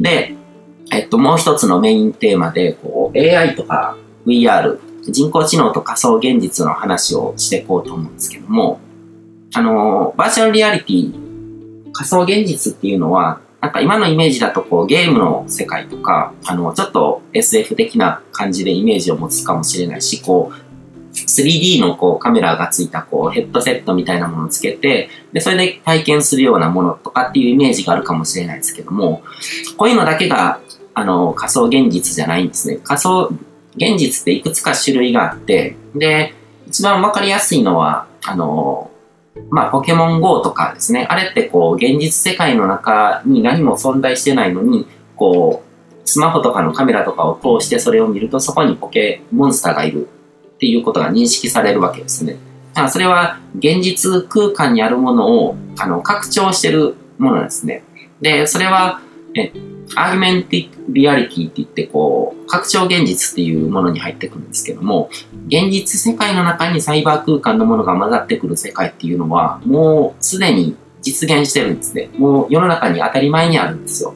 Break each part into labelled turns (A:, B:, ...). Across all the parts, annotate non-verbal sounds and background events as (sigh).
A: で、えっと、もう一つのメインテーマで、こう、AI とか VR、人工知能と仮想現実の話をしていこうと思うんですけども、あの、バーチャルリアリティ、仮想現実っていうのは、なんか今のイメージだとこうゲームの世界とか、あの、ちょっと SF 的な感じでイメージを持つかもしれないし、こう、3D のこうカメラがついたこうヘッドセットみたいなものをつけて、で、それで体験するようなものとかっていうイメージがあるかもしれないですけども、こういうのだけが、あの、仮想現実じゃないんですね。仮想現実っていくつか種類があって、で、一番わかりやすいのは、あの、まあ、ポケモン GO とかですね。あれってこう、現実世界の中に何も存在してないのに、こう、スマホとかのカメラとかを通してそれを見ると、そこにポケモンスターがいるっていうことが認識されるわけですね。だそれは現実空間にあるものをあの拡張してるものですね。で、それは、えアーギメンティックリアリティって言って、こう、拡張現実っていうものに入ってくるんですけども、現実世界の中にサイバー空間のものが混ざってくる世界っていうのは、もうすでに実現してるんですね。もう世の中に当たり前にあるんですよ。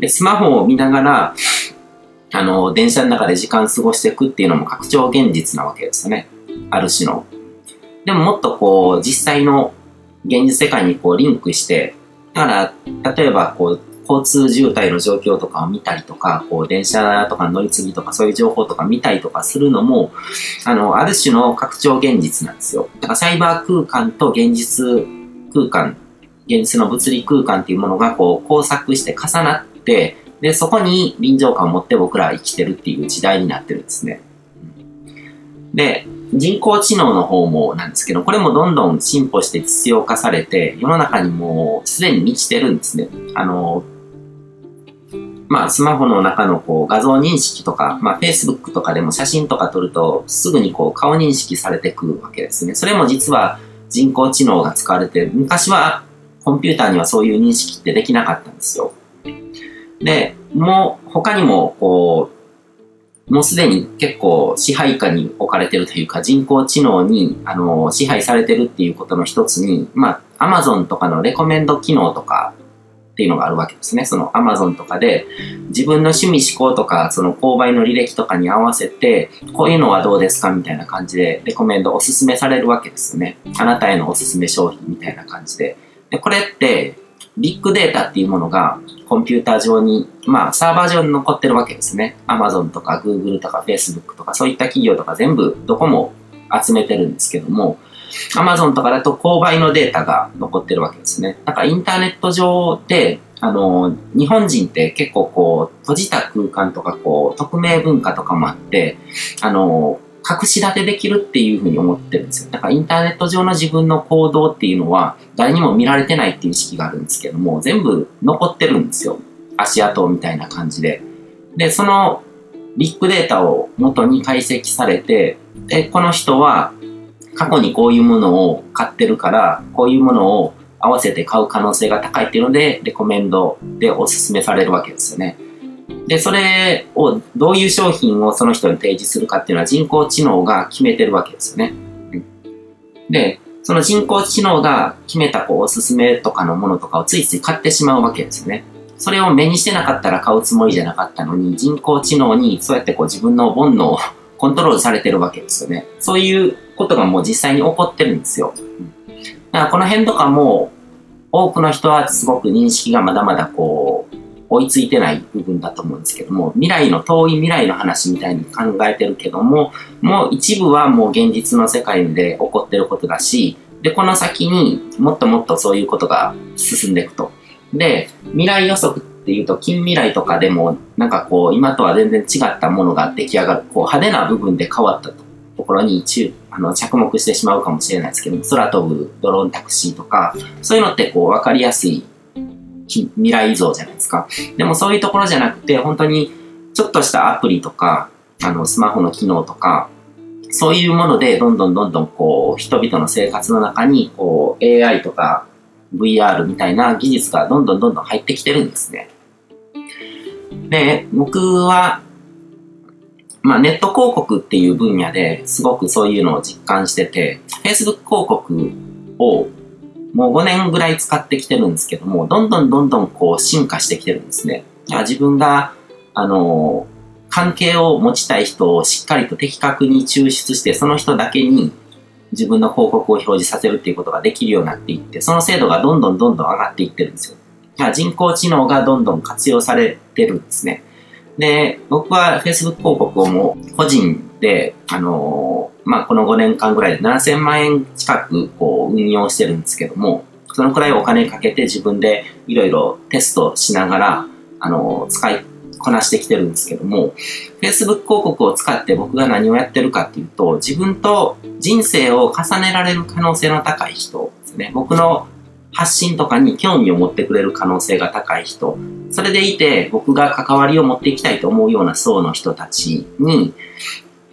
A: で、スマホを見ながら、あの、電車の中で時間過ごしていくっていうのも拡張現実なわけですよね。ある種の。でももっとこう、実際の現実世界にこうリンクして、だから、例えばこう、交通渋滞の状況とかを見たりとか、こう、電車とか乗り継ぎとかそういう情報とか見たりとかするのも、あの、ある種の拡張現実なんですよ。だからサイバー空間と現実空間、現実の物理空間っていうものがこう、交錯して重なって、で、そこに臨場感を持って僕らは生きてるっていう時代になってるんですね。で、人工知能の方もなんですけど、これもどんどん進歩して実用化されて、世の中にもうすでに満ちてるんですね。あの、まあ、スマホの中のこう画像認識とか、まあ、Facebook とかでも写真とか撮ると、すぐにこう顔認識されてくるわけですね。それも実は人工知能が使われて。昔はコンピューターにはそういう認識ってできなかったんですよ。で、もう他にもこう、もうすでに結構支配下に置かれてるというか人工知能にあの支配されてるっていうことの一つに、まあ Amazon とかのレコメンド機能とかっていうのがあるわけですね。その Amazon とかで自分の趣味思考とかその購買の履歴とかに合わせてこういうのはどうですかみたいな感じでレコメンドおすすめされるわけですよね。あなたへのおすすめ商品みたいな感じで。でこれってビッグデータっていうものがコンピューター上に、まあ、サーバー上に残ってるわけですね。Amazon とか Google とか Facebook とかそういった企業とか全部どこも集めてるんですけども、Amazon とかだと購買のデータが残ってるわけですね。だかインターネット上で、あの、日本人って結構こう、閉じた空間とかこう、匿名文化とかもあって、あの、隠し立てできるっていうふうに思ってるんですよ。だからインターネット上の自分の行動っていうのは誰にも見られてないっていう意識があるんですけども、全部残ってるんですよ。足跡みたいな感じで。で、そのビッグデータを元に解析されて、で、この人は過去にこういうものを買ってるから、こういうものを合わせて買う可能性が高いっていうので、レコメンドでおすすめされるわけですよね。で、それを、どういう商品をその人に提示するかっていうのは人工知能が決めてるわけですよね。で、その人工知能が決めたこうおすすめとかのものとかをついつい買ってしまうわけですよね。それを目にしてなかったら買うつもりじゃなかったのに、人工知能にそうやってこう自分の煩悩を (laughs) コントロールされてるわけですよね。そういうことがもう実際に起こってるんですよ。だからこの辺とかも、多くの人はすごく認識がまだまだこう、追いついてない部分だと思うんですけども、未来の遠い未来の話みたいに考えてるけども、もう一部はもう現実の世界で起こってることだし、で、この先にもっともっとそういうことが進んでいくと。で、未来予測っていうと、近未来とかでも、なんかこう、今とは全然違ったものが出来上がる、こう、派手な部分で変わったところに中、あの、着目してしまうかもしれないですけど空飛ぶドローンタクシーとか、そういうのってこう、わかりやすい未来像じゃないですか。でもそういうところじゃなくて、本当にちょっとしたアプリとか、あの、スマホの機能とか、そういうもので、どんどんどんどんこう、人々の生活の中に、こう、AI とか VR みたいな技術がどんどんどんどん入ってきてるんですね。で、僕は、まあ、ネット広告っていう分野ですごくそういうのを実感してて、Facebook 広告をもう5年ぐらい使ってきてるんですけども、どんどんどんどんこう進化してきてるんですね。自分が、あの、関係を持ちたい人をしっかりと的確に抽出して、その人だけに自分の広告を表示させるっていうことができるようになっていって、その精度がどんどんどんどん上がっていってるんですよ。人工知能がどんどん活用されてるんですね。で、僕は Facebook 広告をもう個人で、あの、まあ、この5年間ぐらいで7000万円近くこう運用してるんですけども、そのくらいお金かけて自分でいろいろテストしながら、あの、使いこなしてきてるんですけども、Facebook 広告を使って僕が何をやってるかっていうと、自分と人生を重ねられる可能性の高い人ですね。僕の発信とかに興味を持ってくれる可能性が高い人。それでいて、僕が関わりを持っていきたいと思うような層の人たちに、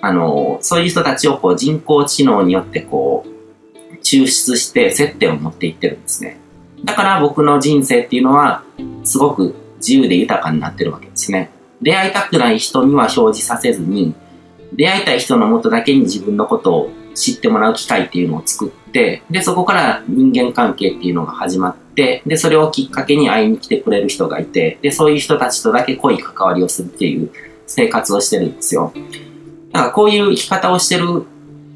A: あの、そういう人たちをこう人工知能によってこう、抽出して接点を持っていってるんですね。だから僕の人生っていうのは、すごく自由で豊かになってるわけですね。出会いたくない人には表示させずに、出会いたい人のもとだけに自分のことを知ってもらう機会っていうのを作って、で、そこから人間関係っていうのが始まって、で、それをきっかけに会いに来てくれる人がいて、で、そういう人たちとだけ濃い関わりをするっていう生活をしてるんですよ。だからこういう生き方をしてる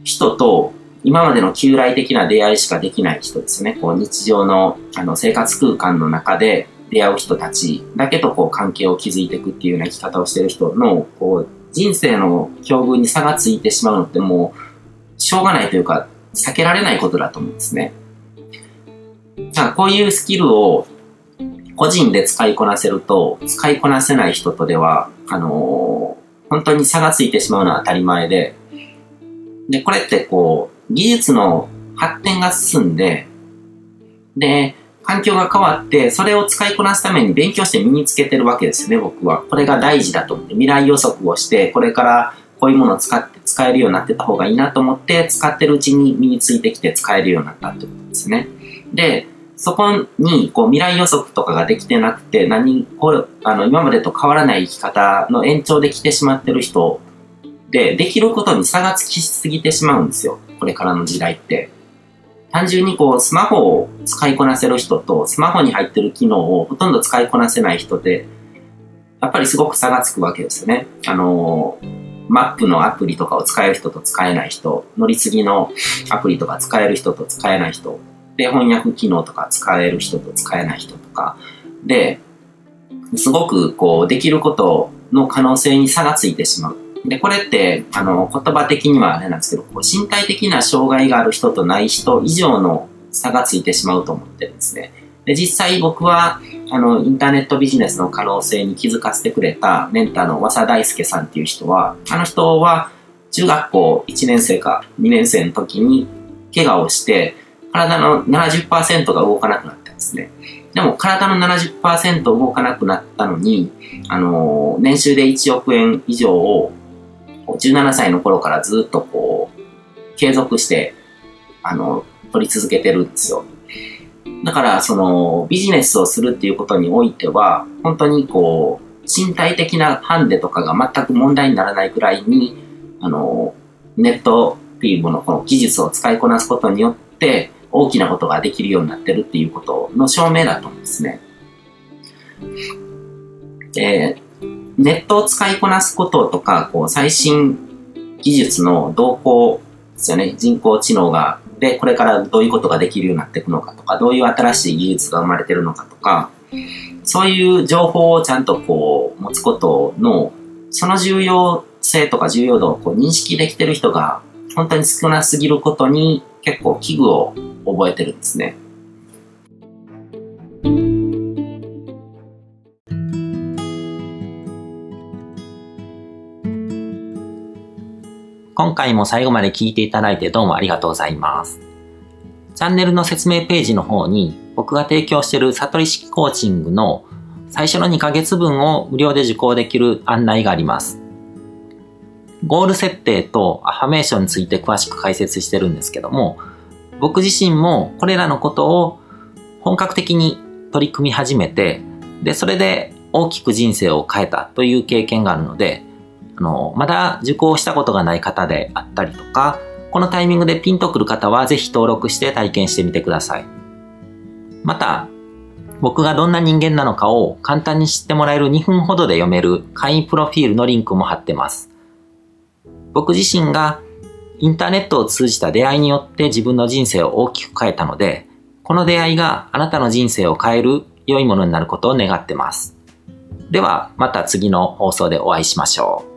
A: 人と、今までの旧来的な出会いしかできない人ですね。こう日常のあの生活空間の中で出会う人たちだけとこう関係を築いていくっていうような生き方をしてる人のこう人生の境遇に差がついてしまうのってもうしょうがないというか、避けられないことだと思うんですね。こういうスキルを個人で使いこなせると、使いこなせない人とでは、あのー、本当に差がついてしまうのは当たり前で、で、これってこう、技術の発展が進んで、で、環境が変わって、それを使いこなすために勉強して身につけてるわけですね、僕は。これが大事だと思って、未来予測をして、これからこういうものを使って使えるようになってた方がいいなと思って使ってるうちに身についてきて使えるようになったってことですね。で、そこにこう未来予測とかができてなくて何こうあの今までと変わらない生き方の延長で来てしまってる人でできることに差がつきすぎてしまうんですよ。これからの時代って。単純にこうスマホを使いこなせる人とスマホに入ってる機能をほとんど使いこなせない人でやっぱりすごく差がつくわけですよね。あのマップのアプリとかを使える人と使えない人、乗り継ぎのアプリとか使える人と使えない人、で、翻訳機能とか使える人と使えない人とか、で、すごくこう、できることの可能性に差がついてしまう。で、これって、あの、言葉的にはあれなんですけど、こう身体的な障害がある人とない人以上の差がついてしまうと思ってるんですね。で、実際僕は、あの、インターネットビジネスの可能性に気づかせてくれたメンターの和佐大輔さんっていう人は、あの人は中学校1年生か2年生の時に怪我をして、体の70%が動かなくなったんですね。でも体の70%動かなくなったのに、あの、年収で1億円以上を17歳の頃からずっとこう、継続して、あの、取り続けてるんですよ。だから、その、ビジネスをするっていうことにおいては、本当にこう、身体的なハンデとかが全く問題にならないくらいに、あの、ネットっていうもの、この技術を使いこなすことによって、大きなことができるようになってるっていうことの証明だと思うんですね。で、ネットを使いこなすこととか、こう、最新技術の動向ですよね。人工知能がで、これからどういうことができるようになっていくのかとか、どういう新しい技術が生まれてるのかとか、そういう情報をちゃんとこう持つことの、その重要性とか重要度をこう認識できてる人が本当に少なすぎることに結構危惧を覚えてるんですね。
B: 今回も最後まで聞いていただいてどうもありがとうございます。チャンネルの説明ページの方に僕が提供している悟り式コーチングの最初の2ヶ月分を無料で受講できる案内があります。ゴール設定とアファメーションについて詳しく解説してるんですけども、僕自身もこれらのことを本格的に取り組み始めて、で、それで大きく人生を変えたという経験があるので、あの、まだ受講したことがない方であったりとか、このタイミングでピンとくる方はぜひ登録して体験してみてください。また、僕がどんな人間なのかを簡単に知ってもらえる2分ほどで読める会員プロフィールのリンクも貼ってます。僕自身がインターネットを通じた出会いによって自分の人生を大きく変えたので、この出会いがあなたの人生を変える良いものになることを願ってます。ではまた次の放送でお会いしましょう。